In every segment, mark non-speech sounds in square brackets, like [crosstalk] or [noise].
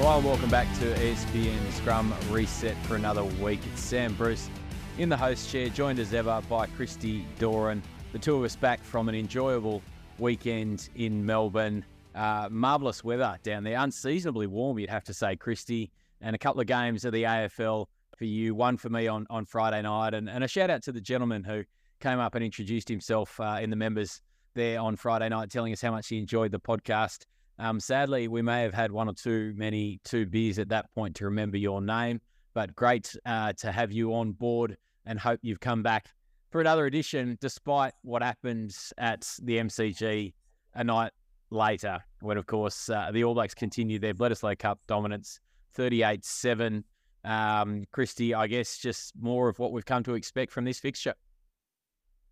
Well, welcome back to ESPN Scrum Reset for another week. It's Sam Bruce in the host chair, joined as ever by Christy Doran. The two of us back from an enjoyable weekend in Melbourne. Uh, marvellous weather down there, unseasonably warm, you'd have to say, Christy. And a couple of games of the AFL for you, one for me on, on Friday night. And, and a shout out to the gentleman who came up and introduced himself uh, in the members there on Friday night, telling us how much he enjoyed the podcast. Um, sadly, we may have had one or two many two beers at that point to remember your name, but great uh, to have you on board and hope you've come back for another edition, despite what happened at the MCG a night later, when, of course, uh, the All Blacks continued their Bledisloe Cup dominance 38 7. Um, Christy, I guess just more of what we've come to expect from this fixture.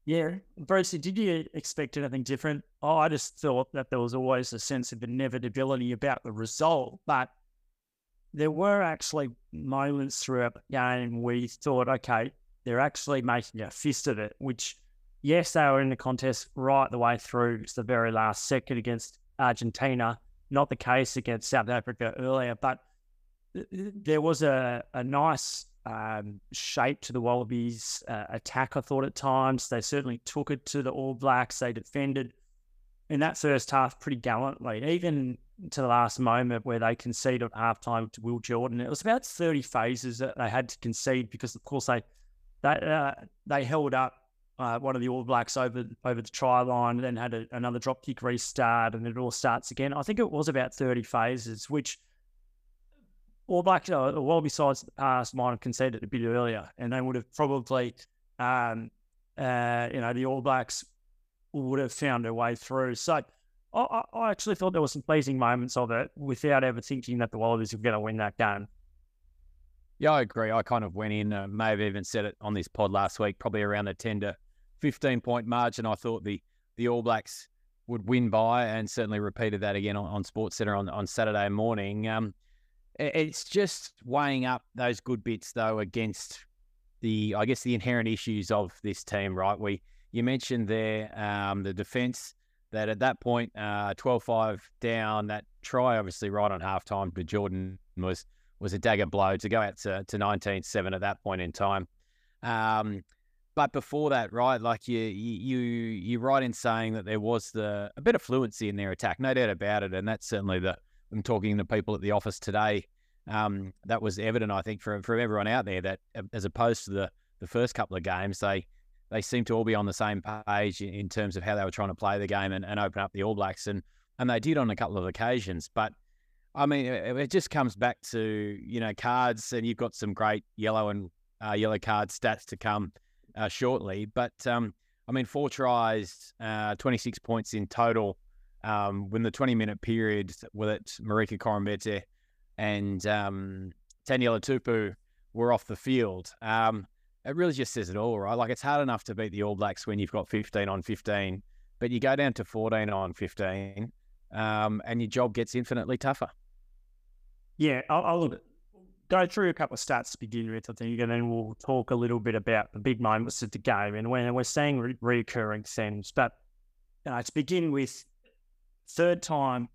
Yeah, Brucey, did you expect anything different? Oh, I just thought that there was always a sense of inevitability about the result, but there were actually moments throughout the game where you thought, okay, they're actually making a fist of it, which, yes, they were in the contest right the way through to the very last second against Argentina. Not the case against South Africa earlier, but there was a, a nice um, shape to the Wallabies uh, attack, I thought at times. They certainly took it to the All Blacks. They defended in that first half pretty gallantly, even to the last moment where they conceded at halftime to Will Jordan. It was about 30 phases that they had to concede because, of course, they they, uh, they held up uh, one of the All Blacks over over the try line, then had a, another drop kick restart, and it all starts again. I think it was about 30 phases, which – all Black uh, Wallaby sides in the past might have conceded a bit earlier, and they would have probably, um, uh, you know, the All Blacks would have found their way through. So I, I actually thought there were some pleasing moments of it without ever thinking that the Wallabies were going to win that game. Yeah, I agree. I kind of went in, uh, may have even said it on this pod last week, probably around the 10 to 15 point margin. I thought the, the All Blacks would win by, and certainly repeated that again on, on Sports Center on, on Saturday morning. Um, it's just weighing up those good bits though against the, I guess, the inherent issues of this team. Right? We you mentioned there um, the defence that at that point, uh, 12-5 down, that try obviously right on halftime to Jordan was was a dagger blow to go out to, to 19-7 at that point in time. Um, but before that, right, like you, you, you're right in saying that there was the a bit of fluency in their attack, no doubt about it, and that's certainly the I'm talking to people at the office today. Um, that was evident, I think, from for everyone out there that uh, as opposed to the the first couple of games, they they seem to all be on the same page in terms of how they were trying to play the game and, and open up the All Blacks, and and they did on a couple of occasions. But I mean, it, it just comes back to you know cards, and you've got some great yellow and uh, yellow card stats to come uh, shortly. But um, I mean, four tries, uh, 26 points in total um, when the 20 minute period with it, Marika Koroibete and um, Tupou were off the field. Um, it really just says it all, right? Like it's hard enough to beat the All Blacks when you've got 15 on 15, but you go down to 14 on 15 um, and your job gets infinitely tougher. Yeah, I'll, I'll, go through a couple of stats to begin with, I think, and then we'll talk a little bit about the big moments of the game and when we're seeing re- recurring themes. But uh, to begin with, third time.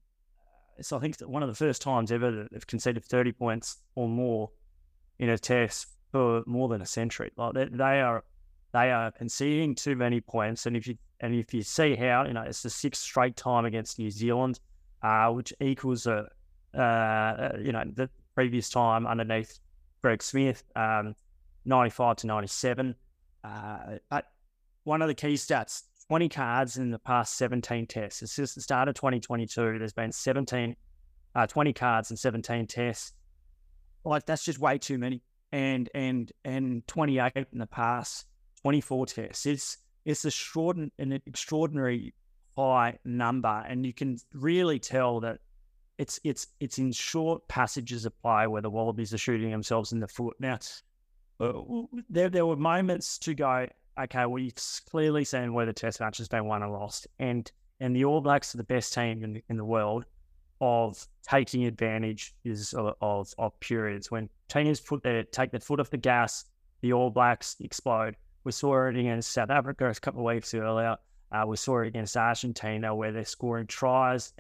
So I think one of the first times ever that they've conceded 30 points or more in a test for more than a century. Like they, they are, they are conceding too many points. And if you and if you see how you know it's the sixth straight time against New Zealand, uh, which equals a uh, you know the previous time underneath Greg Smith, um, 95 to 97. Uh, but one of the key stats 20 cards in the past 17 tests. It's just the start of 2022. There's been 17, uh, 20 cards and 17 tests. Like that's just way too many. And and and 28 in the past 24 tests. It's it's short an extraordinary high number, and you can really tell that it's it's it's in short passages of play where the Wallabies are shooting themselves in the foot. Now, uh, there there were moments to go okay, well, you've clearly seen where the test match has been won and lost. And and the All Blacks are the best team in, in the world of taking advantage is of, of, of periods. When teams put their take their foot off the gas, the All Blacks explode. We saw it against South Africa a couple of weeks earlier. Uh, we saw it against Argentina where they're scoring tries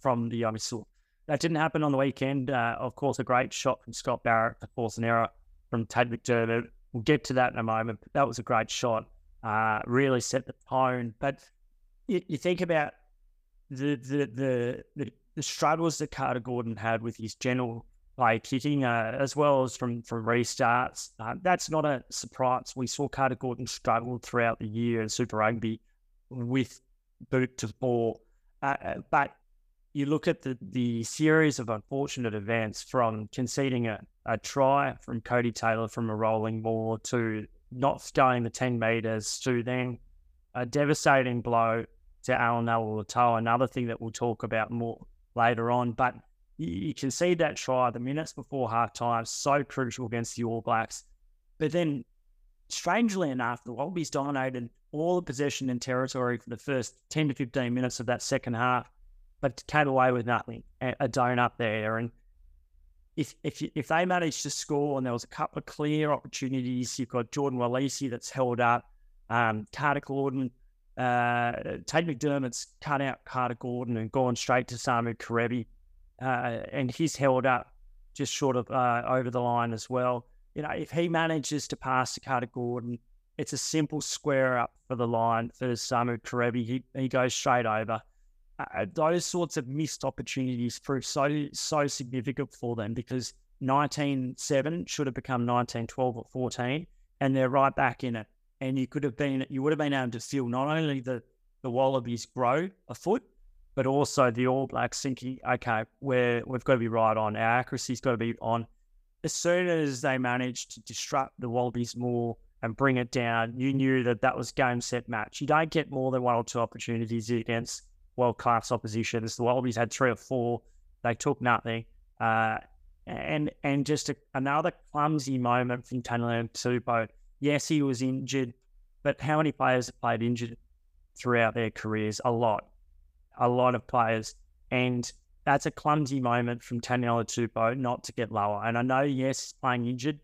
from the, I mean, that didn't happen on the weekend. Uh, of course, a great shot from Scott Barrett to force an error from Tate McDermott. We'll get to that in a moment. That was a great shot. Uh, really set the tone. But you, you think about the the, the the the struggles that Carter Gordon had with his general play kicking, uh, as well as from from restarts. Uh, that's not a surprise. We saw Carter Gordon struggle throughout the year in Super Rugby with boot to ball, uh, uh, but you look at the the series of unfortunate events from conceding a, a try from Codie Taylor from a rolling ball to not going the 10 metres to then a devastating blow to Allan Alaalatoa, another thing that we'll talk about more later on. But you, you can see that try the minutes before halftime, so crucial against the All Blacks. But then, strangely enough, the Wallabies dominated all the possession and territory for the first 10 to 15 minutes of that second half, but came away with nothing, a, donut there. And if if if they managed to score and there was a couple of clear opportunities, you've got Jordan Wallace that's held up, um, Carter Gordon uh, Tate McDermott's cut out Carter Gordon and gone straight to Samu Kerevi, uh, and he's held up just short of uh, over the line as well. You know, if he manages to pass to Carter Gordon, it's a simple square up for the line for Samu Kerevi. He, he goes straight over. Those sorts of missed opportunities proved so so significant for them because 19-7 should have become 19-12 or 14, and they're right back in it and you could have been you would have been able to feel not only the the Wallabies grow a foot, but also the All Blacks thinking, okay, we're we've got to be right on. Our accuracy's got to be on. As soon as they managed to disrupt the Wallabies more and bring it down, you knew that that was game set match. You don't get more than one or two opportunities against world class oppositions. The Wallabies had three or four. They took nothing. Uh, and and just a, another clumsy moment from Taniela Tupou Yes, he was injured, but how many players have played injured throughout their careers? A lot, a lot of players. And that's a clumsy moment from Taniela Tupou not to get lower. And I know, yes, playing injured,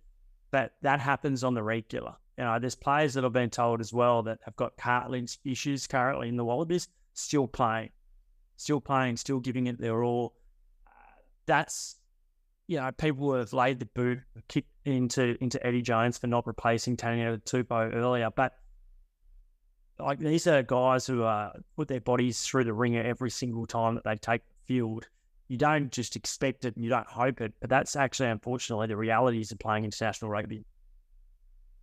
but that happens on the regular. You know, there's players that have been told as well that have got cartilage issues currently in the Wallabies, still playing, still playing, still giving it their all. That's you know, people have laid the boot kick into into Eddie Jones for not replacing Taniela Tupou earlier, but like these are guys who uh, put their bodies through the ringer every single time that they take the field. You don't just expect it and you don't hope it, but that's actually unfortunately the realities of playing international rugby.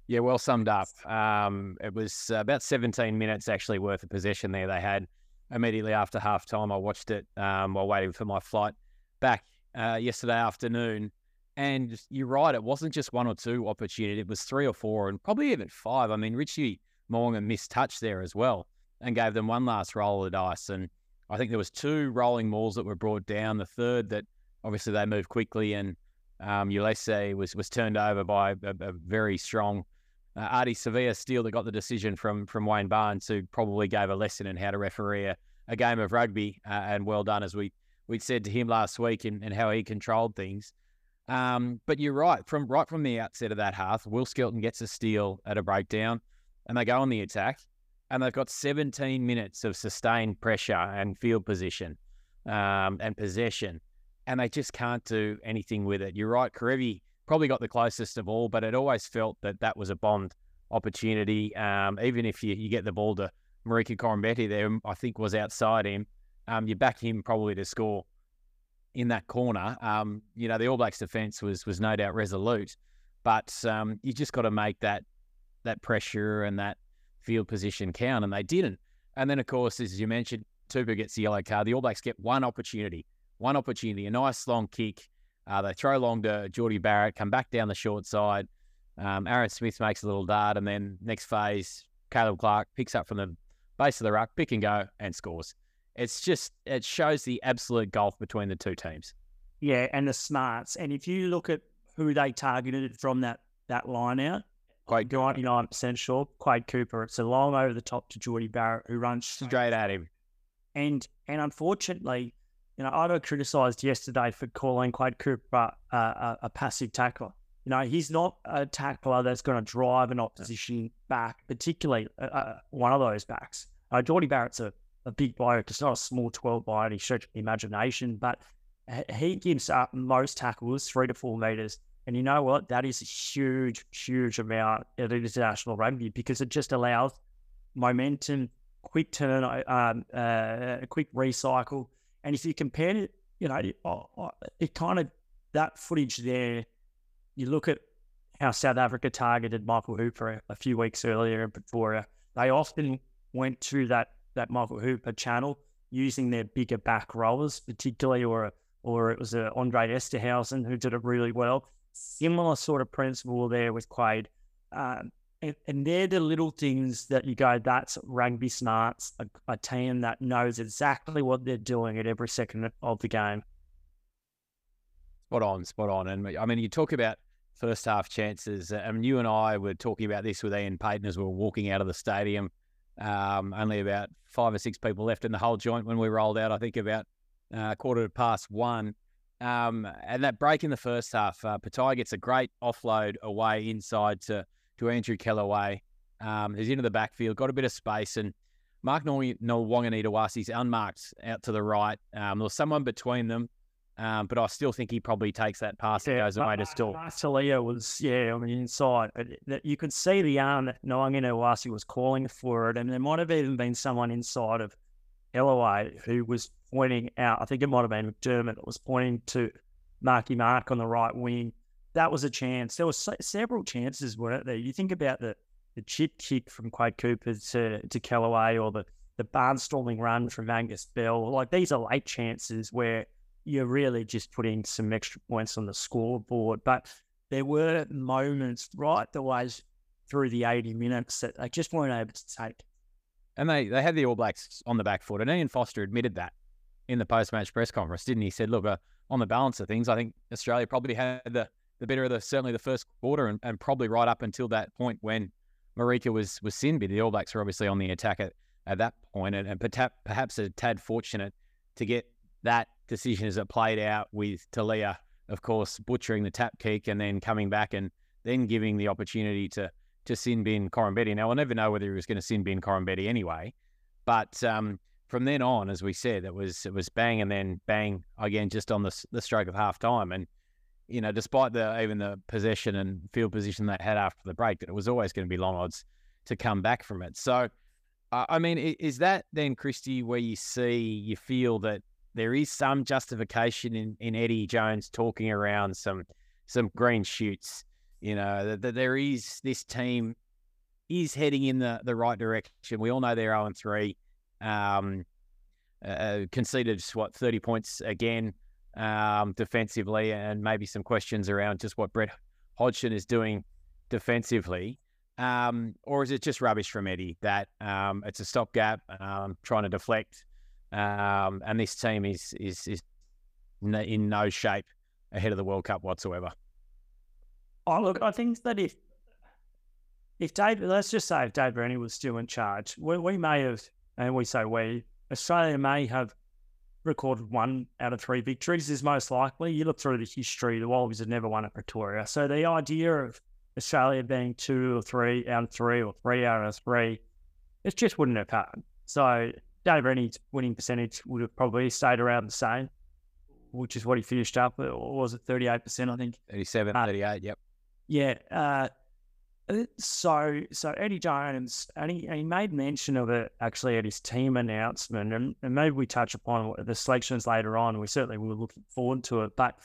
Yeah, well summed up. Um, it was about 17 minutes actually worth of possession there they had immediately after half time. I watched it um, while waiting for my flight back uh, yesterday afternoon. And you're right, it wasn't just one or two opportunity; it was three or four, and probably even five. I mean, Richie Mo'unga missed touch there as well, and gave them one last roll of the dice. And I think there was two rolling mauls that were brought down. The third that obviously they moved quickly, and um, Ulysses was was turned over by a, a very strong uh, Ardie Savea steal that got the decision from from Wayne Barnes, who probably gave a lesson in how to referee a, a game of rugby. Uh, and well done, as we we'd said to him last week and, and how he controlled things. Um, but you're right. From right from the outset of that half, Will Skelton gets a steal at a breakdown, and they go on the attack, and they've got 17 minutes of sustained pressure and field position um, and possession, and they just can't do anything with it. You're right. Kerevi probably got the closest of all, but it always felt that that was a Bond opportunity. Um, even if you, you get the ball to Marika Koroibete there, I think was outside him um, you back him probably to score in that corner. Um, you know, the All Blacks defence was was no doubt resolute, but um, you just got to make that that pressure and that field position count, and they didn't. And then, of course, as you mentioned, Tupou gets the yellow card. The All Blacks get one opportunity, one opportunity, a nice long kick. Uh, they throw long to Jordie Barrett, come back down the short side. Um, Aaron Smith makes a little dart, and then next phase, Caleb Clarke picks up from the base of the ruck, pick and go, and scores. It's just it shows the absolute gulf between the two teams. Yeah, and the smarts. And if you look at who they targeted from that that line out, Quade ninety nine percent sure, Quade Cooper. It's a long over the top to Jordie Barrett who runs straight at him. And and unfortunately, you know, I got criticised yesterday for calling Quade Cooper a, a, a, passive tackler. You know, he's not a tackler that's going to drive an opposition back, particularly uh, uh, one of those backs. Uh, Jordie Barrett's a a big bloke. It's not a small 12 by any stretch of the imagination, but he gives up most tackles three to four meters. And you know what? That is a huge, huge amount at international rugby because it just allows momentum, quick turn, um, uh, quick recycle. And if you compare it, you know, it, kind of that footage there. You look at how South Africa targeted Michael Hooper a few weeks earlier in Pretoria. They often went to that that Michael Hooper channel using their bigger back rollers, particularly, or or it was a Andre Esterhuizen who did it really well. Similar sort of principle there with Quade. Um, and, and, they're the little things that you go, that's rugby smarts, a, a team that knows exactly what they're doing at every second of the game. Spot on, spot on. And I mean, you talk about first half chances. I mean, you and I were talking about this with Iain Payten as we were walking out of the stadium. Um, only about five or six people left in the whole joint when we rolled out. I think about uh, quarter past one. Um, and that break in the first half, uh, Petaia gets a great offload away inside to to Andrew Kellaway. Um, he's into the backfield, got a bit of space, and Mark Nawaqanitawase's unmarked out to the right. Um, there was someone between them, um, but I still think he probably takes that pass yeah, and goes away to still. Martalia was, yeah, on the inside. You could see the arm that Nawaqanitawasi was calling for it, and there might have even been someone inside of Kellaway who was pointing out. I think it might have been McDermott that was pointing to Marky Mark on the right wing. That was a chance. There were several chances, weren't there? You think about the, the chip kick from Quade Cooper to, to Kellaway or the, the barnstorming run from Angus Bell. Like these are late chances where you're really just putting some extra points on the scoreboard. But there were moments right the way through the 80 minutes that they just weren't able to take. And they, they had the All Blacks on the back foot. And Ian Foster admitted that in the post match press conference, didn't he? He said, look, uh, on the balance of things, I think Australia probably had the, the better of the certainly the first quarter and, and probably right up until that point when Marika was was sin The All Blacks were obviously on the attack at, at that point and, and perhaps, a tad fortunate to get that decision as it played out with Talia, of course, butchering the tap kick and then coming back and then giving the opportunity to to bin Koroibete. Now, I'll never know whether he was going to sin bin Koroibete anyway, but um, from then on, as we said, it was it was bang and then bang again just on the the stroke of half time. And you know, despite the even the possession and field position they had after the break, that it was always going to be long odds to come back from it. So, uh, I mean, is that then, Christy, where you see you feel that there is some justification in, in Eddie Jones talking around some some green shoots? You know, that, that there is this team is heading in the, the right direction. We all know they're 0 3 um, uh, conceded what thirty points again um, defensively, and maybe some questions around just what Brett Hodgson is doing defensively. Um, or is it just rubbish from Eddie that um, it's a stopgap, um, trying to deflect, um, and this team is is is in no shape ahead of the World Cup whatsoever? Oh, look, I think that if if Dave, let's just say if Dave Rennie was still in charge, we, we may have and we say we, Australia may have recorded one out of three victories is most likely. You look through the history, the Wallabies have never won at Pretoria. So the idea of Australia being two or three out of three or three out of three, it just wouldn't have happened. So Dave Rennie's winning percentage would have probably stayed around the same, which is what he finished up, or was it 38%, I think? 37, uh, 38, yep. Yeah. Uh, uh, so, so Eddie Jones, and he, he made mention of it actually at his team announcement, and, and maybe we touch upon the selections later on. We certainly were looking forward to it, but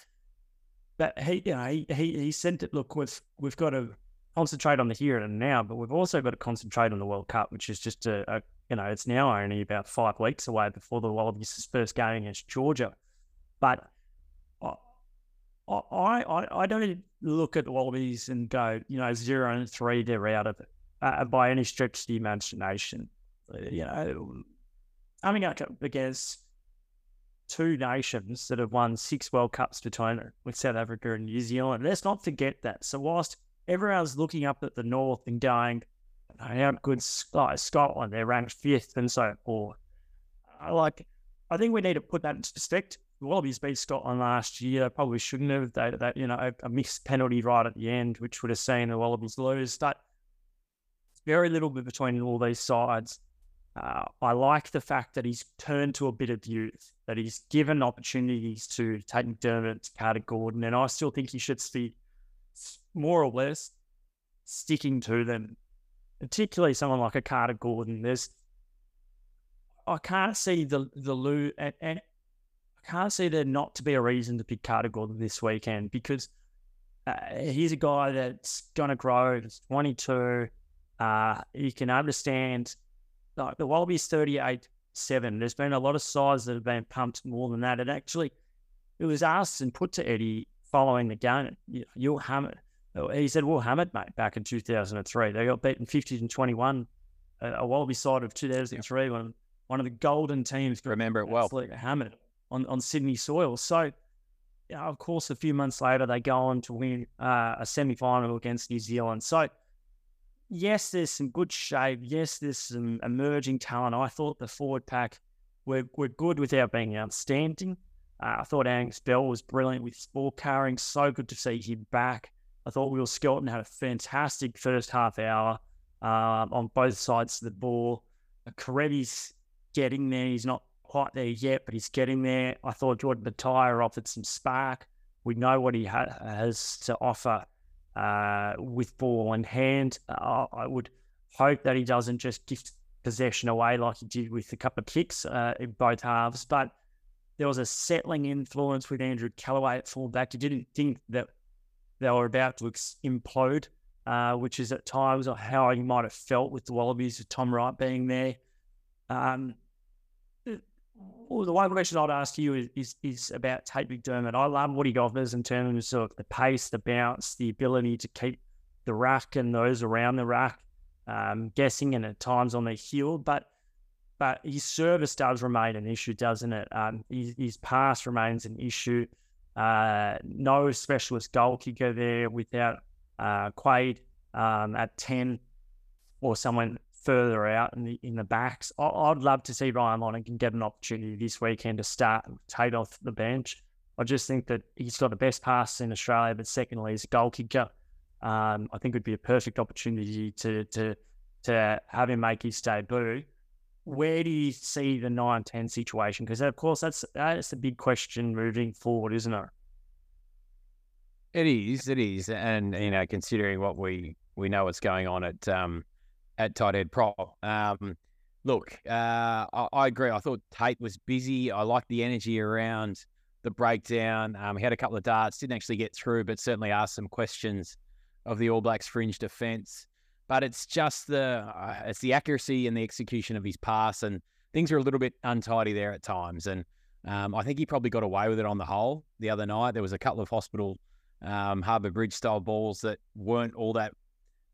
but he, you know, he he, he said that look, we've we've got to concentrate on the here and now, but we've also got to concentrate on the World Cup, which is just a, a you know, it's now only about five weeks away before the Wallabies' first game against Georgia, but I, I, I don't look at Wallabies and go, you know, zero and three, they're out of it uh, by any stretch of the imagination. Uh, you know, coming up against two nations that have won six World Cups between with South Africa and New Zealand. Let's not forget that. So whilst everyone's looking up at the north and going, how good Scotland, they're ranked fifth and so forth. I like, I think we need to put that into perspective. Wallabies beat Scotland last year. Probably shouldn't have. They, that you know, a, a, missed penalty right at the end, which would have seen the Wallabies lose. But very little bit between all these sides. Uh, I like the fact that he's turned to a bit of youth, that he's given opportunities to Tate McDermott, Carter Gordon, and I still think he should be more or less sticking to them, particularly someone like a Carter Gordon. There's, I can't see the the Lou and, and I can't see there not to be a reason to pick Carter Gordon this weekend because uh, he's a guy that's going to grow. He's 22. Uh, you can understand like the Wallabies 38 7. There's been a lot of sides that have been pumped more than that. And actually, it was asked and put to Eddie following the game. You'll hammer. He said, "We'll hammer mate." Back in 2003, they got beaten 50 and 21. A, a Wallaby side of 2003 when one of the golden teams. Remember it well. Hammered on on Sydney soil. So, you know, of course, a few months later, they go on to win uh, a semi final against New Zealand. So yes, there's some good shape. Yes, there's some emerging talent. I thought the forward pack were, were good without being outstanding. Uh, I thought Angus Bell was brilliant with ball carrying. So good to see him back. I thought Will Skelton had a fantastic first half hour uh, on both sides of the ball. Kerevi's getting there. He's not quite there yet, but he's getting there. I thought Jordan Petaia offered some spark. We know what he ha- has to offer uh, with ball in hand. Uh, I would hope that he doesn't just gift possession away like he did with a couple of kicks uh, in both halves. But there was a settling influence with Andrew Kellaway at fullback. You didn't think that they were about to implode, uh, which is at times how you might have felt with the Wallabies with Tom Wright being there. Um, well, the one question I'd ask you is, is, is about Tate McDermott. I love what he offers in terms of the pace, the bounce, the ability to keep the rack and those around the rack um, guessing and at times on the heel. But but his service does remain an issue, doesn't it? Um, his, his pass remains an issue. Uh, no specialist goal kicker there without uh, Quade um, at 10 or someone further out in the in the backs. I, would love to see Ryan Lonergan get an opportunity this weekend to start Tate off the bench. I just think that he's got the best pass in Australia, but secondly, he's a goal kicker. Um, I think it would be a perfect opportunity to to to have him make his debut. Where do you see the 9-10 situation? Because of course that's that's a big question moving forward, isn't it? It is, it is, and you know, considering what we we know what's going on at um, at tight head prop. Um, look, uh, I, I, agree. I thought Tate was busy. I like the energy around the breakdown. Um, he had a couple of darts, didn't actually get through, but certainly asked some questions of the All Blacks fringe defence. But it's just the uh, it's the accuracy and the execution of his pass, and things are a little bit untidy there at times. And um, I think he probably got away with it on the whole the other night. There was a couple of hospital um, Harbour Bridge style balls that weren't all that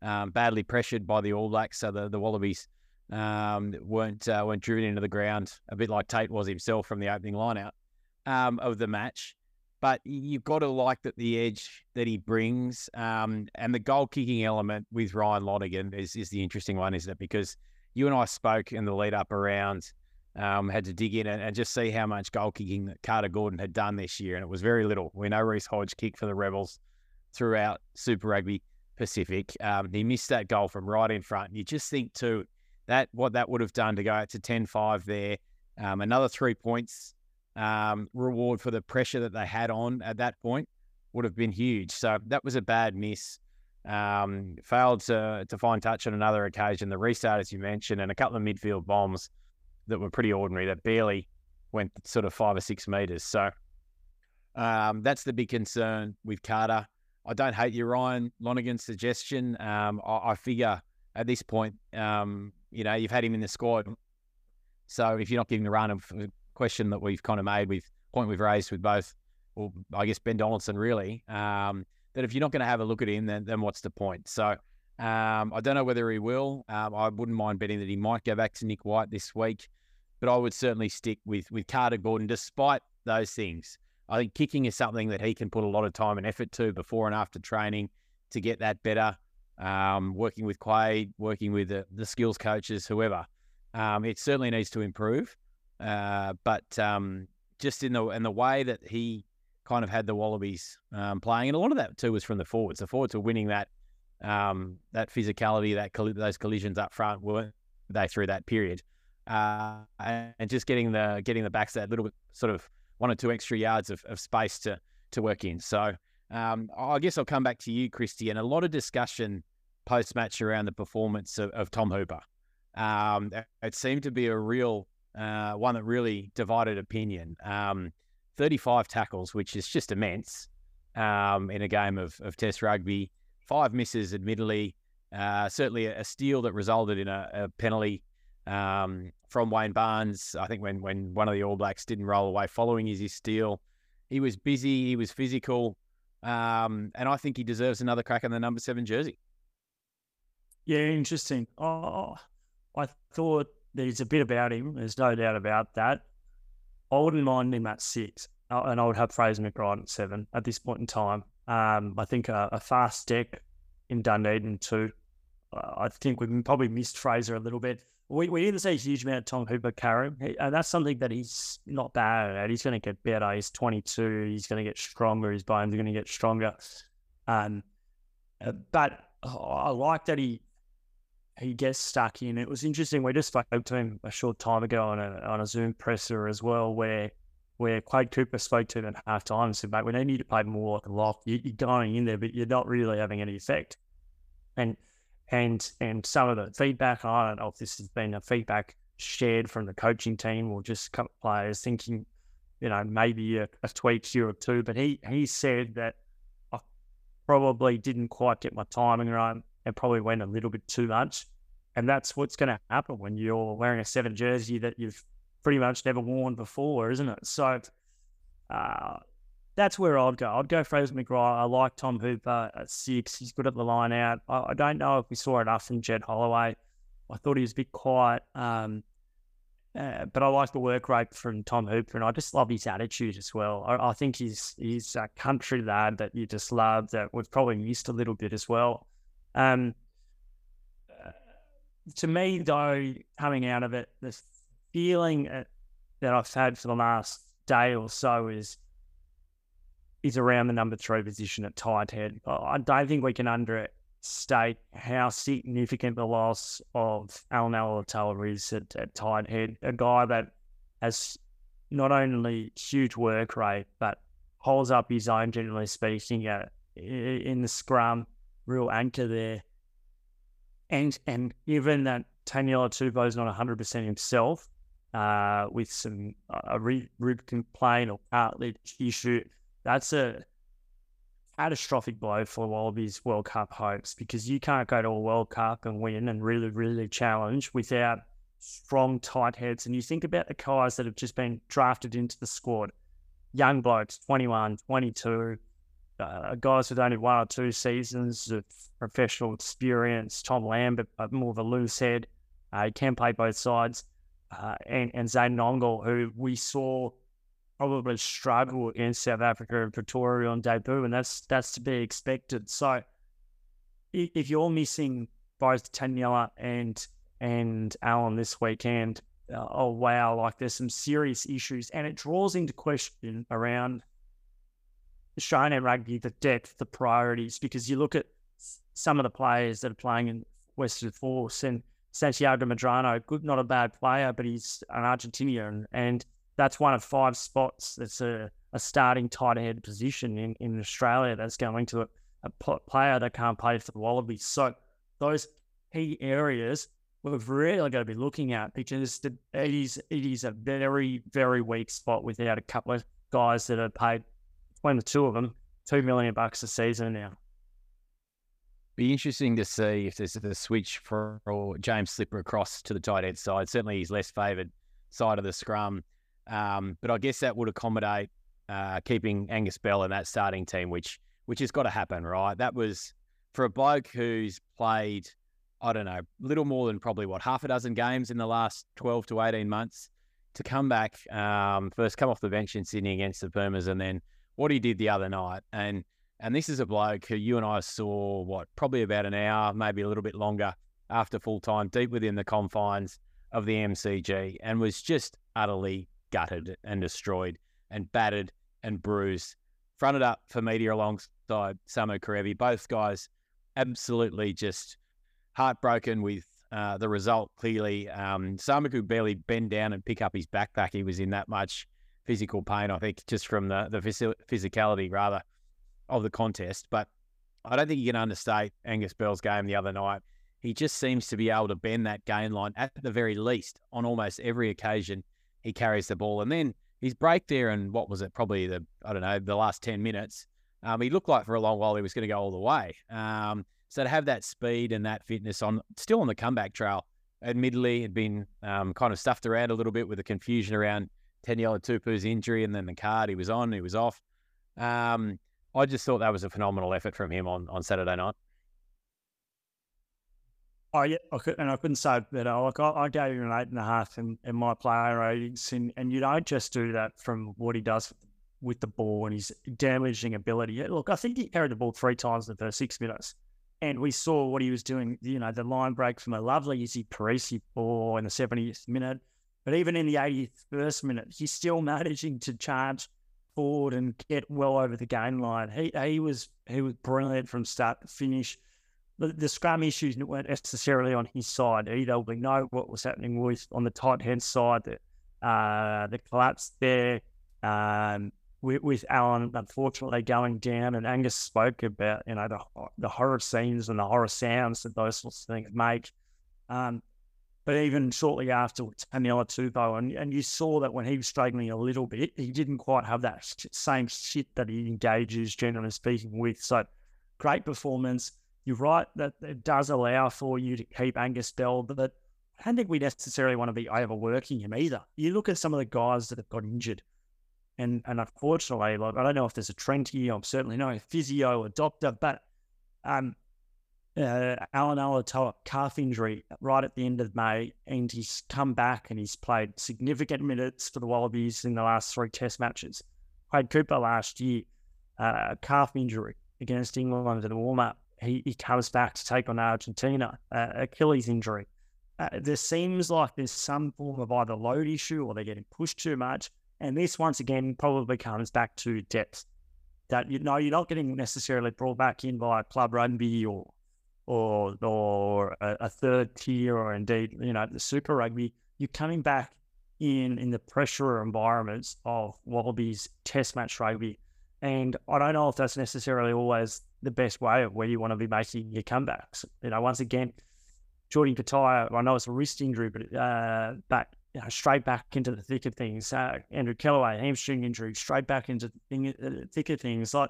um, badly pressured by the All Blacks. So the, the Wallabies um, weren't uh, weren't driven into the ground, a bit like Tate was himself from the opening lineout um, of the match. But you've got to like that the edge that he brings um, and the goal kicking element with Ryan Lonergan is, is the interesting one, isn't it? Because you and I spoke in the lead up around, um, had to dig in and, and, just see how much goal kicking that Carter Gordon had done this year, and it was very little. We know Reece Hodge kicked for the Rebels throughout Super Rugby. Pacific. Um, he missed that goal from right in front. You just think too that what that would have done to go to 10-5 there. Um, another three points um, reward for the pressure that they had on at that point would have been huge. So that was a bad miss. Um, failed to to find touch on another occasion. The restart, as you mentioned, and a couple of midfield bombs that were pretty ordinary that barely went sort of five or six meters. So um, that's the big concern with Carter. I don't hate your Ryan Lonergan suggestion. Um, I, I, figure at this point, um, you know, you've had him in the squad. So if you're not giving the run of a question that we've kind of made with point we've raised with both, well, I guess Ben Donaldson really, um, that if you're not going to have a look at him, then then what's the point? So um, I don't know whether he will. Um, I wouldn't mind betting that he might go back to Nick White this week, but I would certainly stick with with Carter Gordon, despite those things. I think kicking is something that he can put a lot of time and effort to before and after training to get that better. Um, working with Quade, working with the, the skills coaches, whoever, um, it certainly needs to improve. Uh, but um, just in the in the way that he kind of had the Wallabies um, playing, and a lot of that too was from the forwards. The forwards were winning that um, that physicality, that those collisions up front, weren't they through that period? uh, and just getting the getting the backs that little bit sort of one or two extra yards of, of space to to work in. So um, I guess I'll come back to you, Christy, and a lot of discussion post match around the performance of, of Tom Hooper. Um, it seemed to be a real uh, one that really divided opinion. Um, 35 tackles, which is just immense um, in a game of, of Test rugby. Five misses, admittedly. Uh, certainly a, a, steal that resulted in a, a penalty um, from Wayne Barnes. I think when when one of the All Blacks didn't roll away following his steal, he was busy, he was physical, um, and I think he deserves another crack on the number seven jersey. Yeah, interesting. Oh, I thought there's a bit about him. There's no doubt about that. I wouldn't mind him at six, uh, and I would have Fraser McReight at seven at this point in time. Um, I think a, a, fast deck in Dunedin too. Uh, I think we've probably missed Fraser a little bit. We, we didn't see a huge amount of Tom Hooper carry, and that's something that he's not bad at. He's going to get better. He's 22. He's going to get stronger. His bones are going to get stronger. Um, uh, but oh, I like that he he gets stuck in. It was interesting. We just spoke to him a short time ago on a on a Zoom presser as well, where where Quade Cooper spoke to him at half time and said, "Mate, we need you to play more like a lock. You, are going in there, but you're not really having any effect." And and and some of the feedback, I don't know if this has been a feedback shared from the coaching team or just players thinking, you know, maybe a, a tweak here or two. But he he said that I probably didn't quite get my timing right and probably went a little bit too much. And that's what's going to happen when you're wearing a seven jersey that you've pretty much never worn before, isn't it? So uh, that's where I'd go. I'd go Fraser McReight. I like Tom Hooper at six. He's good at the line out. I, I don't know if we saw enough from Jed Holloway. I thought he was a bit quiet. Um, uh, but I like the work rate from Tom Hooper, and I just love his attitude as well. I, I think he's he's a country lad that you just love that we've probably missed a little bit as well. Um, to me, though, coming out of it, the feeling uh, that I've had for the last day or so is is around the number three position at tight head. I don't think we can understate how significant the loss of Allan Alaalatoa is at, at tight head. A guy that has not only huge work rate, but holds up his own, generally speaking, uh, in the scrum real anchor there. And and given that Taniela Tupou is not 100% himself, uh, with some a rib complaint or cartilage issue, that's a catastrophic blow for Wallabies World Cup hopes because you can't go to a World Cup and win and really, really challenge without strong tight heads. And you think about the guys that have just been drafted into the squad, young blokes, 21, 22, uh, guys with only one or two seasons of professional experience. Tom Lambert, but more of a loose head. Uh, he can play both sides. Uh, and, and Zane Nonggorr, who we saw probably struggle against South Africa and Pretoria on debut, and that's that's to be expected. So if you're missing both Taniela and and Allan this weekend, uh, oh wow, like there's some serious issues, and it draws into question around Australian rugby, the depth, the priorities, because you look at some of the players that are playing in Western Force and Santiago Medrano, good, not a bad player, but he's an Argentinian, and that's one of five spots that's a, a starting tight head position in, in Australia that's going to a, a player that can't play for the Wallabies. So those key areas we've really got to be looking at because it is it is a very very weak spot without a couple of guys that are paid between the two of them, two million bucks a season now. Be interesting to see if there's a switch for James Slipper across to the tight head side. Certainly, he's less favoured side of the scrum, um, but I guess that would accommodate uh, keeping Angus Bell in that starting team, which which has got to happen, right? That was for a bloke who's played, I don't know, little more than probably what half a dozen games in the last twelve to eighteen months to come back, um, first come off the bench in Sydney against the Pumas, and then what he did the other night. And and this is a bloke who you and I saw what probably about an hour, maybe a little bit longer after full time, deep within the confines of the MCG, and was just utterly gutted and destroyed and battered and bruised. Fronted up for media alongside Samu Kerevi. Both guys absolutely just heartbroken with uh, the result clearly. Um, Sama could barely bend down and pick up his backpack. He was in that much physical pain, I think, just from the, the physicality rather of the contest. But I don't think you can understate Angus Bell's game the other night. He just seems to be able to bend that game line at the very least on almost every occasion he carries the ball. And then his break there, and what was it? Probably the I don't know the last ten minutes. Um, he looked like for a long while he was going to go all the way. Um, so to have that speed and that fitness on still on the comeback trail, admittedly, had been um, kind of stuffed around a little bit with the confusion around Taniela Tupou's injury and then the card he was on, he was off. Um, I just thought that was a phenomenal effort from him on, on Saturday night. Oh yeah, I could, and I couldn't say it better. Like I, I gave him an eight and a half in, in my player ratings, and, and you don't just do that from what he does with the ball and his damaging ability. Look, I think he carried the ball three times in the first six minutes, and we saw what he was doing. You know, the line break from a lovely easy Parisi ball in the 70th minute, but even in the 81st minute, he's still managing to charge forward and get well over the gain line. He he was he was brilliant from start to finish the, the scrum issues weren't necessarily on his side either. We know what was happening with on the tight hand side, the, uh, the collapse there um, with, with Allan unfortunately going down. And Angus spoke about you know the the horror scenes and the horror sounds that those sorts of things make. Um, but even shortly after Taniela Tupou, and, and you saw that when he was struggling a little bit, he didn't quite have that same shit that he engages, generally speaking, with. So great performance you're right that it does allow for you to keep Angus Bell, but I don't think we necessarily want to be overworking him either. You look at some of the guys that have got injured, and and unfortunately, like I don't know if there's a trend here. I'm certainly not a physio or doctor, but um, uh, Allan Alaalatoa calf injury right at the end of May, and he's come back and he's played significant minutes for the Wallabies in the last three Test matches. Quade Cooper last year, uh, calf injury against England in the warm up he, he comes back to take on Argentina, uh, Achilles injury. Uh, there seems like there's some form of either load issue or they're getting pushed too much. And this, once again, probably comes back to depth. That you know, you're not getting necessarily brought back in by club rugby or or or a, a third tier or indeed, you know, the super rugby. You're coming back in in the pressure environments of Wallabies Test match rugby, and I don't know if that's necessarily always the best way of where you want to be making your comebacks. You know, once again, Jordan Petaia, I know it's a wrist injury, but uh, back you know, straight back into the thick of things. Uh, Andrew Kellaway, hamstring injury, straight back into the uh, thick of things. Like,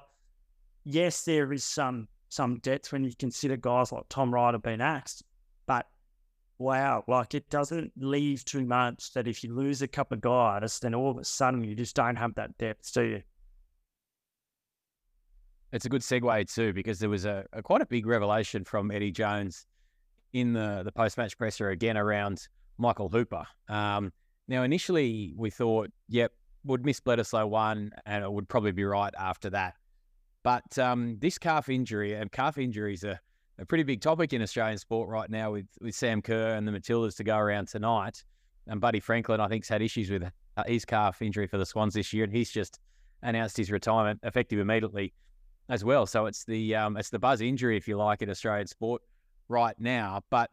yes, there is some some depth when you consider guys like Tom Ryder being axed, but wow, like it doesn't leave too much that if you lose a couple of guys, then all of a sudden you just don't have that depth, do you? It's a good segue too because there was a, a quite a big revelation from Eddie Jones in the the post match presser again around Michael Hooper. Um, now initially we thought, yep, would miss Bledisloe one, and it would probably be right after that. But um, this calf injury and calf injuries are a pretty big topic in Australian sport right now with, with Sam Kerr and the Matildas to go around tonight. And Buddy Franklin, I think, has had issues with uh, his calf injury for the Swans this year, and he's just announced his retirement effective immediately as well. So it's the um, it's the buzz injury, if you like, in Australian sport right now. But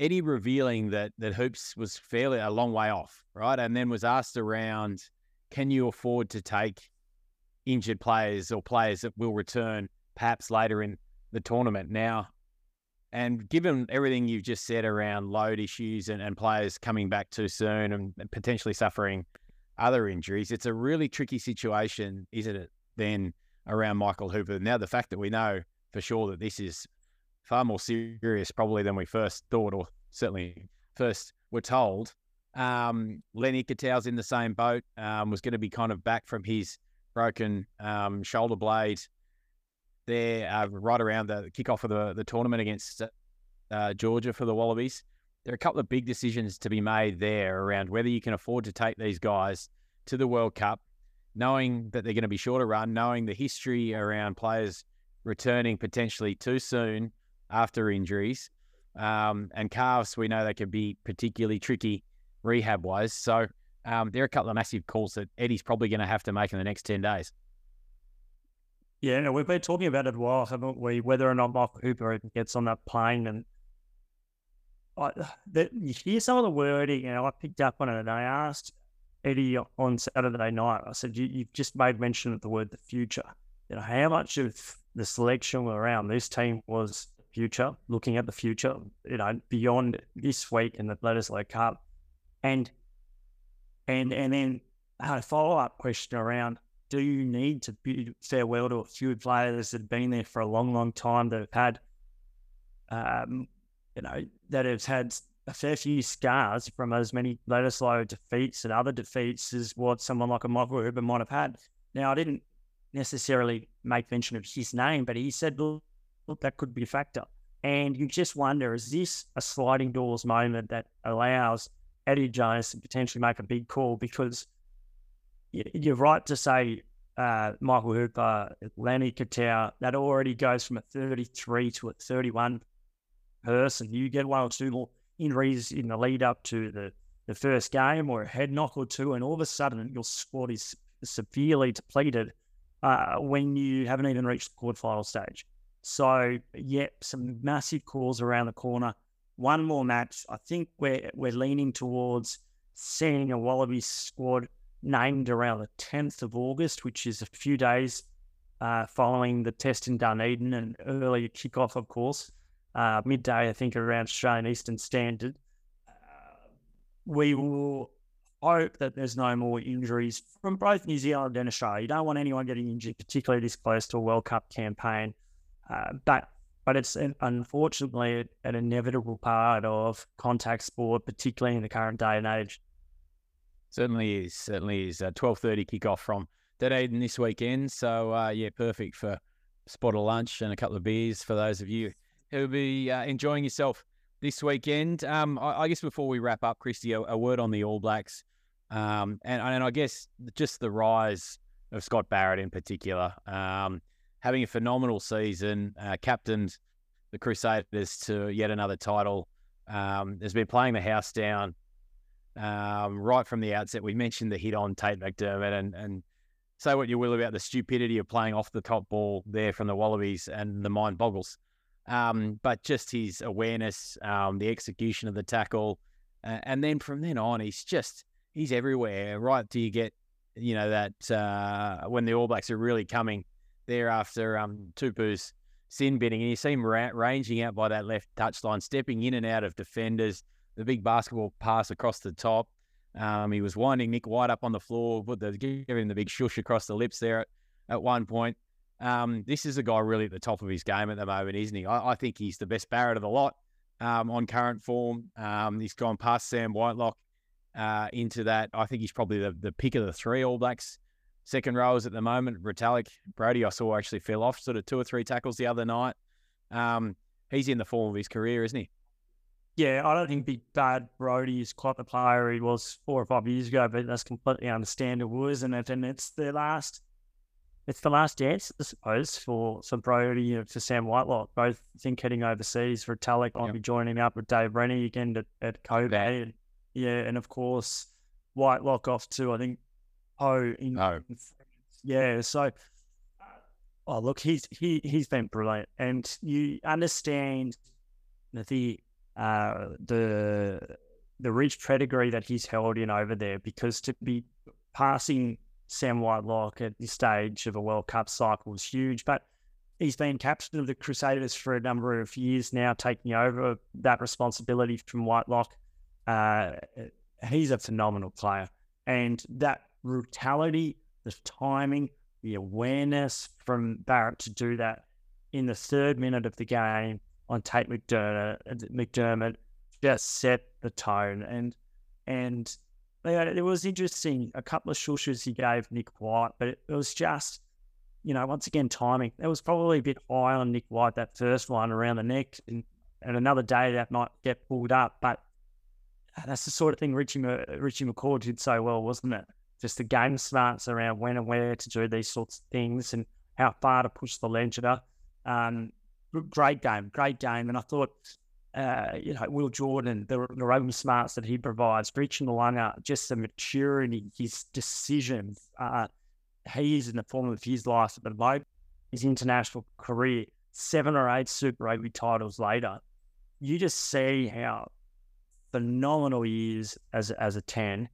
Eddie revealing that that hoops was fairly a long way off, right? And then was asked around, can you afford to take injured players or players that will return perhaps later in the tournament now? And given everything you've just said around load issues and, and players coming back too soon and potentially suffering other injuries, it's a really tricky situation, isn't it? Then around Michael Hooper. Now, the fact that we know for sure that this is far more serious probably than we first thought, or certainly first were told. Um, Len Ikitau's in the same boat, um, was going to be kind of back from his broken um, shoulder blade there uh, right around the kickoff of the, the tournament against uh, Georgia for the Wallabies. There are a couple of big decisions to be made there around whether you can afford to take these guys to the World Cup knowing that they're going to be shorter run, knowing the history around players returning potentially too soon after injuries. Um, and calves, we know they can be particularly tricky rehab wise. So um, there are a couple of massive calls that Eddie's probably going to have to make in the next 10 days. Yeah, no, we've been talking about it a while, haven't we? Whether or not Michael Hooper gets on that plane and I, [sighs] the, you hear some of the wording, and I picked up on it, and I asked Eddie on Saturday night. I said, you, "You've just made mention of the word the future. You know, how much of the selection around this team was future, looking at the future, you know, beyond this week in the Bledisloe Cup, and and and then I had a follow up question around do you need to bid farewell to a few players that have been there for a long, long time that have had, um, you know, that have had a fair few scars from as many Bledisloe defeats and other defeats as what someone like a Michael Hooper might have had. Now, I didn't necessarily make mention of his name, but he said, look, look that could be a factor. And you just wonder, is this a sliding doors moment that allows Eddie Jones to potentially make a big call? Because you're right to say uh, Michael Hooper, Len Ikitau, that already goes from a 33 to a 31 person. You get one or two more injuries in the lead up to the, the first game or a head knock or two, and all of a sudden your squad is severely depleted uh, when you haven't even reached the quarterfinal stage. So, yep, some massive calls around the corner. One more match. I think we're, we're leaning towards seeing a Wallaby squad named around the 10th of August, which is a few days uh, following the test in Dunedin and early kickoff, of course, uh, midday, I think, around Australian Eastern Standard. Uh, we will hope that there's no more injuries from both New Zealand and Australia. You don't want anyone getting injured, particularly this close to a World Cup campaign. Uh, but but it's an, unfortunately an inevitable part of contact sport, particularly in the current day and age. Certainly is. Certainly is. Uh, Twelve thirty kickoff from Dunedin this weekend. So uh, yeah, perfect for spot of lunch and a couple of beers for those of you who'll be uh, enjoying yourself this weekend. Um, I, I, guess before we wrap up, Christy, a, a word on the All Blacks, um, and and I guess just the rise of Scott Barrett in particular, um, having a phenomenal season, uh, captained the Crusaders to yet another title. Um, has been playing the house down um, right from the outset. We mentioned the hit on Tate McDermott and, and say what you will about the stupidity of playing off the top ball there from the Wallabies and the mind boggles. Um, but just his awareness, um, the execution of the tackle, uh, and then from then on, he's just he's everywhere. Right? Do you get you know that uh, when the All Blacks are really coming there after um, Tupou's sin binning, and you see him ra- ranging out by that left touchline, stepping in and out of defenders, the big basketball pass across the top. Um, he was winding Nick White up on the floor, put the giving him the big shush across the lips there at, at one point. Um, this is a guy really at the top of his game at the moment, isn't he? I, I think he's the best Barrett of the lot um, on current form. Um, he's gone past Sam Whitelock uh, into that. I think he's probably the, the pick of the three All Blacks second rows at the moment. Retallick, Brodie, I saw actually fell off sort of two or three tackles the other night. Um, he's in the form of his career, isn't he? Yeah, I don't think Big Bad Brodie is quite the player he was four or five years ago, but that's completely understandable, isn't it? And it's the last, it's the last dance, I suppose, for for Brodie and for Sam Whitelock. Both I think heading overseas Retallick might yep. be joining up with Dave Rennie again at, at Kobe. And, yeah, and of course Whitelock off to I think oh in, in yeah. So oh look, he's he he's been brilliant, and you understand the uh, the the rich pedigree that he's held in over there because to be passing Sam Whitelock at this stage of a World Cup cycle is huge. But he's been captain of the Crusaders for a number of years now, taking over that responsibility from Whitelock. Uh, he's a phenomenal player. And that brutality, the timing, the awareness from Barrett to do that in the third minute of the game on Tate McDermott, McDermott just set the tone. And and it was interesting. A couple of shushes he gave Nick White, but it, was just, you know, once again timing. It was probably a bit high on Nick White that first one around the neck, and, and another day that might get pulled up. But that's the sort of thing Richie Richie McCaw did so well, wasn't it? Just the game smarts around when and where to do these sorts of things and how far to push the ledger. Um, great game, great game. And I thought, uh, you know, Will Jordan, the, the smarts that he provides, the Mo'unga, just the maturity, his decision. Uh, he is in the form of his life at the moment. His international career, seven or eight Super Rugby titles later. You just see how phenomenal years as as a ten,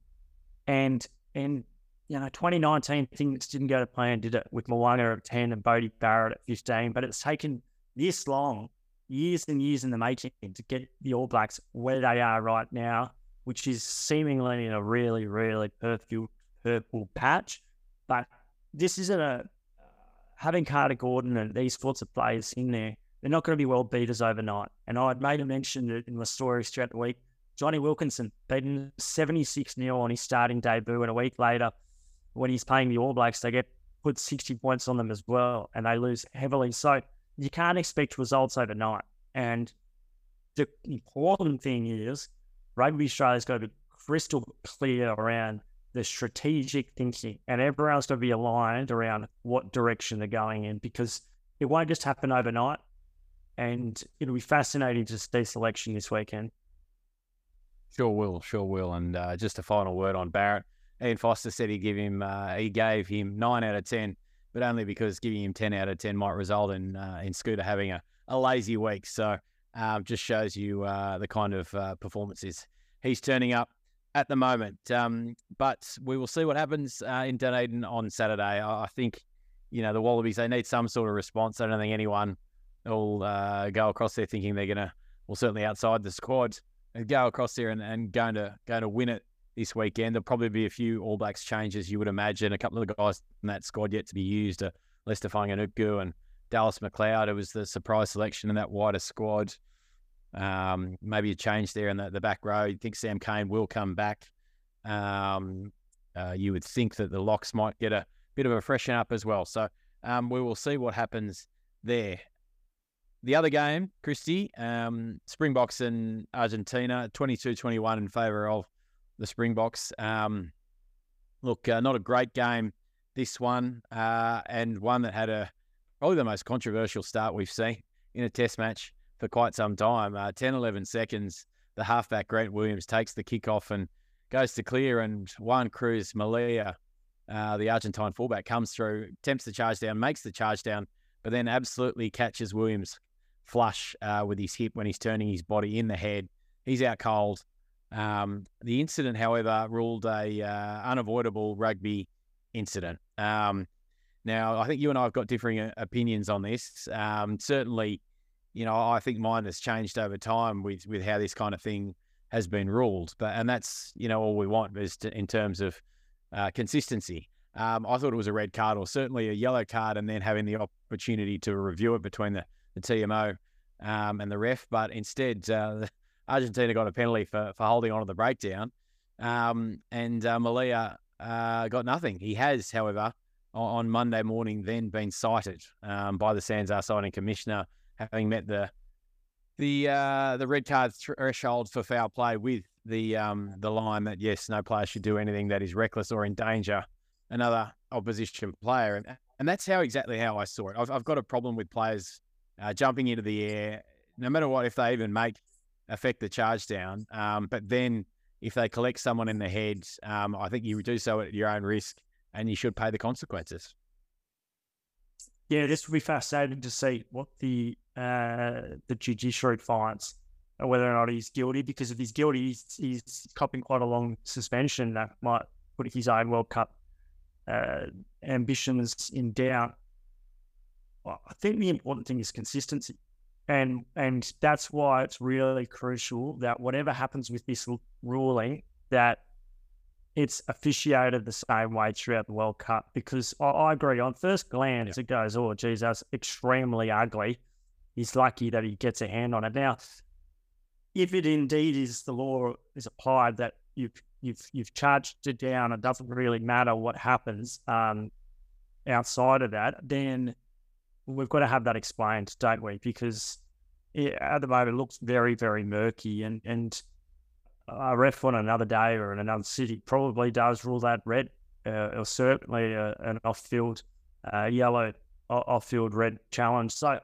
and and you know 2019 things didn't go to plan, did it? With Mo'unga at ten and Bodie Barrett at 15, but it's taken this long, years and years in the making to get the All Blacks where they are right now, which is seemingly in a really really purple purple patch, but this isn't a uh, having Carter Gordon and these sorts of players in there, they're not going to be world beaters overnight. And I'd made a mention in the stories throughout the week. Jonny Wilkinson beaten 76 0 on his starting debut, and a week later, when he's playing the All Blacks, they get put 60 points on them as well, and they lose heavily. So you can't expect results overnight. And the important thing is, Rugby Australia's got to be crystal clear around the strategic thinking, and everyone's got to be aligned around what direction they're going in because it won't just happen overnight. And it'll be fascinating to see selection this weekend. Sure will, sure will. And uh, just a final word on Barrett. Ian Foster said he give him uh, he gave him nine out of ten, but only because giving him ten out of ten might result in uh, in Scooter having a, a lazy week. So um, just shows you uh, the kind of uh, performances he's turning up at the moment. Um, but we will see what happens uh, in Dunedin on Saturday. I, I, think, you know, the Wallabies, they need some sort of response. I don't think anyone will uh, go across there thinking they're going to, well, certainly outside the squad, go across there and, and going to going to win it this weekend. There'll probably be a few All Blacks changes, you would imagine. A couple of the guys in that squad yet to be used, uh, Leicester Fainga'anuku and Dallas McLeod. It was the surprise selection in that wider squad. Um, maybe a change there in the, the back row. You think Sam Cane will come back. Um, uh, you would think that the locks might get a bit of a freshen up as well. So um, we will see what happens there. The other game, Christy, um, Springboks and Argentina, 22 21 in favour of the Springboks. Um, look, uh, not a great game, this one, uh, and one that had a probably the most controversial start we've seen in a test match for quite some time. Uh, 10, 11 seconds, the halfback Grant Williams takes the kickoff and goes to clear, and Juan Cruz Mallia, uh, the Argentine fullback, comes through, attempts the charge down, makes the charge down, but then absolutely catches Williams flush uh, with his hip when he's turning his body in the head. He's out cold. Um, the incident, however, ruled a uh, unavoidable rugby incident. Um, now, I think you and I have got differing uh, opinions on this. Um, certainly, you know, I think mine has changed over time with with how this kind of thing has been ruled. But and that's you know all we want is to, in terms of uh, consistency. Um, I thought it was a red card or certainly a yellow card, and then having the opportunity to review it between the, the TMO um, and the ref. But instead, uh, Argentina got a penalty for, for holding on to the breakdown, um, and uh, Mallia uh, got nothing. He has, however, on, Monday morning, then been cited um, by the SANZAAR citing commissioner having met the the uh, the red card threshold for foul play with the um, the line that yes, no player should do anything that is reckless or endanger another opposition player, and and that's how exactly how I saw it. I've, I've got a problem with players uh, jumping into the air, no matter what, if they even make affect the charge down, um, but then if they collect someone in the head, um, I think you do so at your own risk, and you should pay the consequences yeah, this will be fascinating to see what the uh, the judiciary finds and whether or not he's guilty. Because if he's guilty, he's, he's copping quite a long suspension that might put his own World Cup uh, ambitions in doubt. I think the important thing is consistency, and and that's why it's really crucial that whatever happens with this ruling, that it's officiated the same way throughout the World Cup because I, I agree. On first glance, yeah. it goes, oh, geez, that's extremely ugly. He's lucky that he gets a hand on it. Now, if it indeed is the law is applied that you've you've you've charged it down, it doesn't really matter what happens um, outside of that, then we've got to have that explained, don't we? Because at the moment, looks very, very murky, and and a ref on another day or in another city probably does rule that red, uh, or certainly uh, an off-field uh, yellow, off-field red challenge. So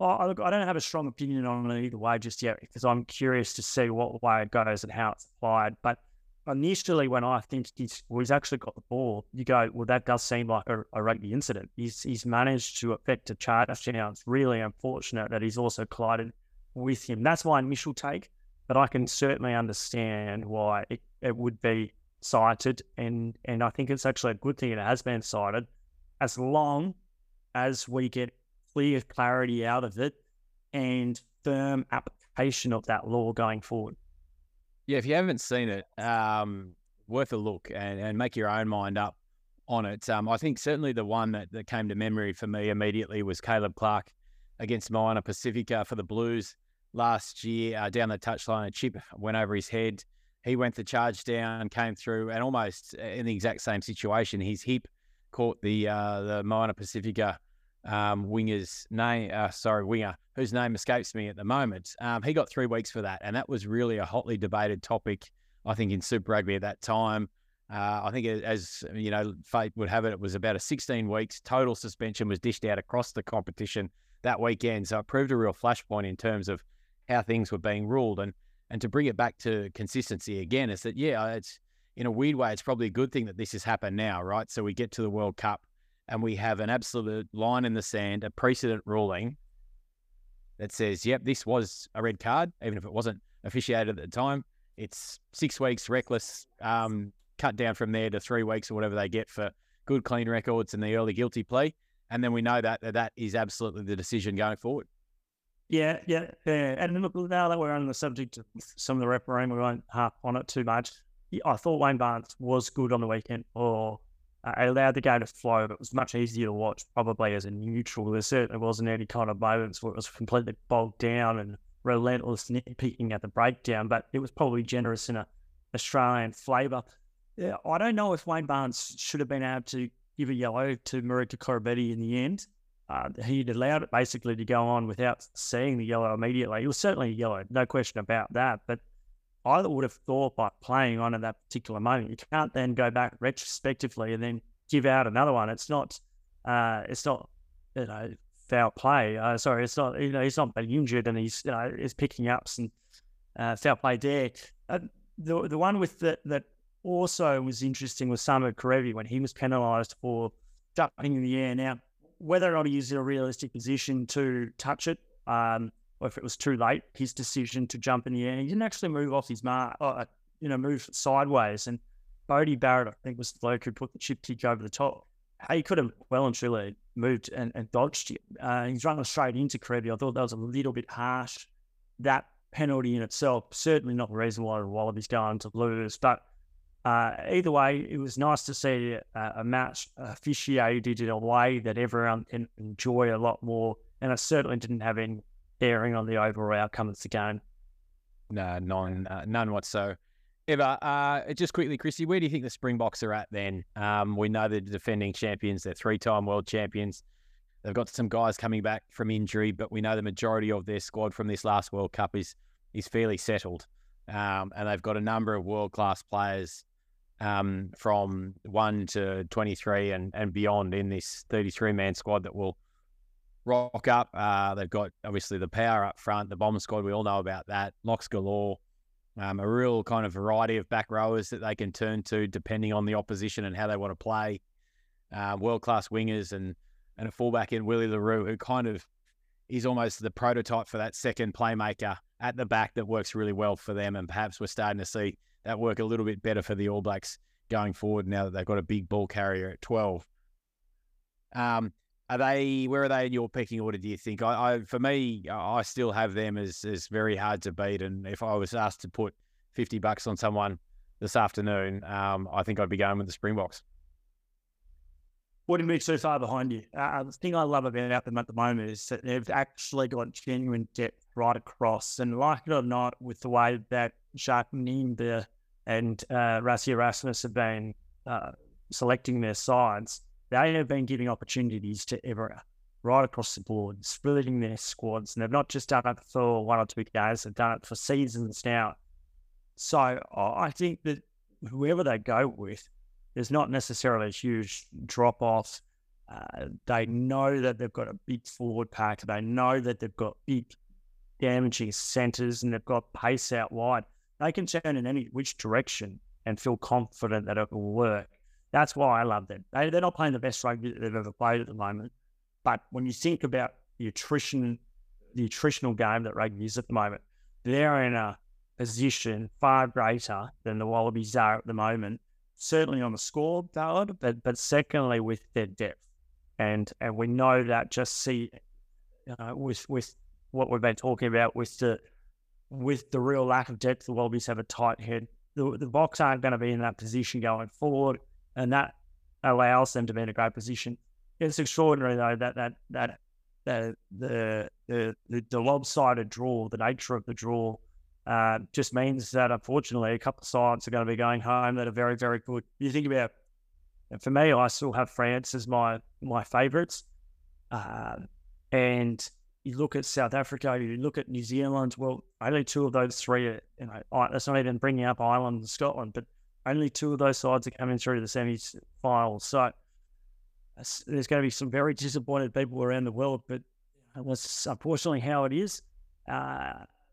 I, look, I don't have a strong opinion on it either way just yet because I'm curious to see what way it goes and how it's applied. But initially, when I think he's, well, he's actually got the ball, you go, well, that does seem like a, a rugby incident. He's he's managed to affect a charge. Now it's really unfortunate that he's also collided with him. That's my initial take. but I can certainly understand why it, it would be cited, and and I think it's actually a good thing it has been cited, as long as we get clear clarity out of it and firm application of that law going forward. Yeah, if you haven't seen it, um, worth a look and, and make your own mind up on it. Um, I think certainly the one that, that came to memory for me immediately was Caleb Clarke against Moana Pacifica for the Blues last year uh, down the touchline. A chip went over his head. He went the charge down, came through, and almost in the exact same situation, his hip caught the uh, the Moana Pacifica um, winger's name. Uh, sorry, winger whose name escapes me at the moment. Um, he got three weeks for that, and that was really a hotly debated topic. I think in Super Rugby at that time. Uh, I think as you know, fate would have it, it was about a 16 weeks total suspension was dished out across the competition that weekend. So it proved a real flashpoint in terms of how things were being ruled. And and to bring it back to consistency again, is that yeah, it's in a weird way, it's probably a good thing that this has happened now, right? So we get to the World Cup and we have an absolute line in the sand, a precedent ruling that says, yep, this was a red card, even if it wasn't officiated at the time. It's six weeks reckless, um, cut down from there to three weeks or whatever they get for good, clean records and the early guilty plea. And then we know that that is absolutely the decision going forward. Yeah, yeah, yeah. And look, now that we're on the subject of some of the refereeing, we won't harp on it too much. I thought Wayne Barnes was good on the weekend, or uh, allowed the game to flow, but it was much easier to watch probably as a neutral. There certainly wasn't any kind of moments where it was completely bogged down and relentless nitpicking at the breakdown, but it was probably generous in a Australian flavour. Yeah, I don't know if Wayne Barnes should have been able to give a yellow to Marika Koroibete in the end. Uh, he'd allowed it basically to go on without seeing the yellow immediately. It was certainly a yellow, no question about that. But I would have thought by playing on at that particular moment, you can't then go back retrospectively and then give out another one. It's not, uh, it's not, you know, foul play. Uh, sorry, it's not, you know, he's not been injured and he's, you know, he's picking up some uh, foul play there. The the one with the, that also was interesting was Samu Kerevi when he was penalised for jumping in the air. Now, whether or not he's in a realistic position to touch it, um, or if it was too late, his decision to jump in the air, he didn't actually move off his mark, uh, you know, move sideways. And Bodie Barrett, I think, was the bloke who put the chip kick over the top. He could have well and truly moved and, and dodged. Uh, he's running straight into Kerevi. I thought that was a little bit harsh. That penalty in itself, certainly not the reason why the Wallabies going to lose. But uh, either way, it was nice to see a, a match officiated in a way that everyone can enjoy a lot more. And I certainly didn't have any bearing on the overall outcome of the game. No, none, uh, none whatsoever. Ever. Uh, just quickly, Christy, where do you think the Springboks are at then? Um, we know they're defending champions, they're three time world champions. They've got some guys coming back from injury, but we know the majority of their squad from this last World Cup is is fairly settled. Um, and they've got a number of world class players um, from one to 23 and, and beyond in this 33 man squad that will rock up. Uh, they've got obviously the power up front, the bomb squad. We all know about that. Locks galore. Um, a real kind of variety of back rowers that they can turn to depending on the opposition and how they want to play. Uh, World class wingers and and a fullback in Willie le Roux, who kind of is almost the prototype for that second playmaker at the back that works really well for them. And perhaps we're starting to see that work a little bit better for the All Blacks going forward now that they've got a big ball carrier at 12. Um, are they where are they in your pecking order? Do you think? I, I, for me, I still have them as as very hard to beat. And if I was asked to put fifty bucks on someone this afternoon, um, I think I'd be going with the Springboks. Wouldn't be too far behind you. Uh, the thing I love about them at the moment is that they've actually got genuine depth right across. And like it or not, with the way that Jacques Nienaber and uh, Rassie Erasmus have been uh, selecting their sides, they have been giving opportunities to Everett right across the board, splitting their squads. And they've not just done it for one or two guys, they've done it for seasons now. So I think that whoever they go with, there's not necessarily a huge drop off. Uh, they know that they've got a big forward pack. They know that they've got big damaging centres and they've got pace out wide. They can turn in any which direction and feel confident that it will work. That's why I love them. They, they're not playing the best rugby that they've ever played at the moment. But when you think about the attrition, the attritional game that rugby is at the moment, they're in a position far greater than the Wallabies are at the moment. Certainly on the scoreboard, but but secondly with their depth, and and we know that just see, with with what we've been talking about with the with the real lack of depth, the Wallabies have a tight head. The, the Boks aren't going to be in that position going forward, and that allows them to be in a great position. It's extraordinary though that that that the the the, the lopsided draw, the nature of the draw, uh, just means that unfortunately a couple of sides are going to be going home that are very very good. You think about, for me, I still have France as my my favourites, uh, and you look at South Africa, you look at New Zealand. Well, only two of those three, are, you know, that's not even bringing up Ireland and Scotland, but only two of those sides are coming through to the semi-finals. So there's going to be some very disappointed people around the world, but that's unfortunately how it is. Uh,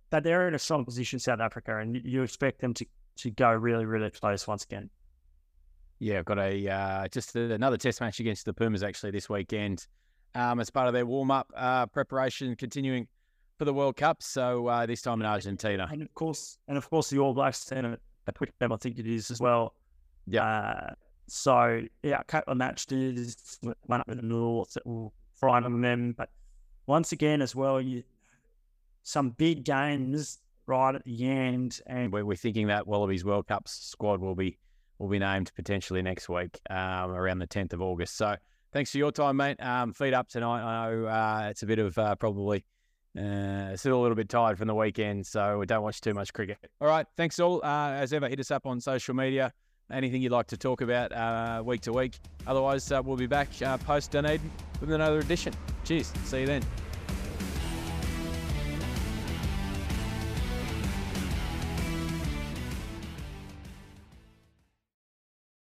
but they're in a strong position, South Africa, and you expect them to, to go really, really close once again. Yeah, I've got a uh, just another test match against the Pumas actually this weekend um, as part of their warm up uh, preparation, continuing for the World Cup. So uh, this time in Argentina, and of course, and of course the All Blacks a quick I think it is as well. Yeah. Uh, so yeah, a couple of matches, one up in the north that will frighten them. But once again, as well, you some big games right at the end, and we're, we're thinking that Wallabies World Cup squad will be will be named potentially next week, um, around the tenth of August. So thanks for your time, mate. Um, feed up tonight. I know uh, it's a bit of uh, probably uh, still a little bit tired from the weekend, so we don't watch too much cricket. All right, thanks all. Uh, as ever, hit us up on social media. Anything you'd like to talk about uh, week to week. Otherwise, uh, we'll be back uh, post Dunedin with another edition. Cheers. See you then.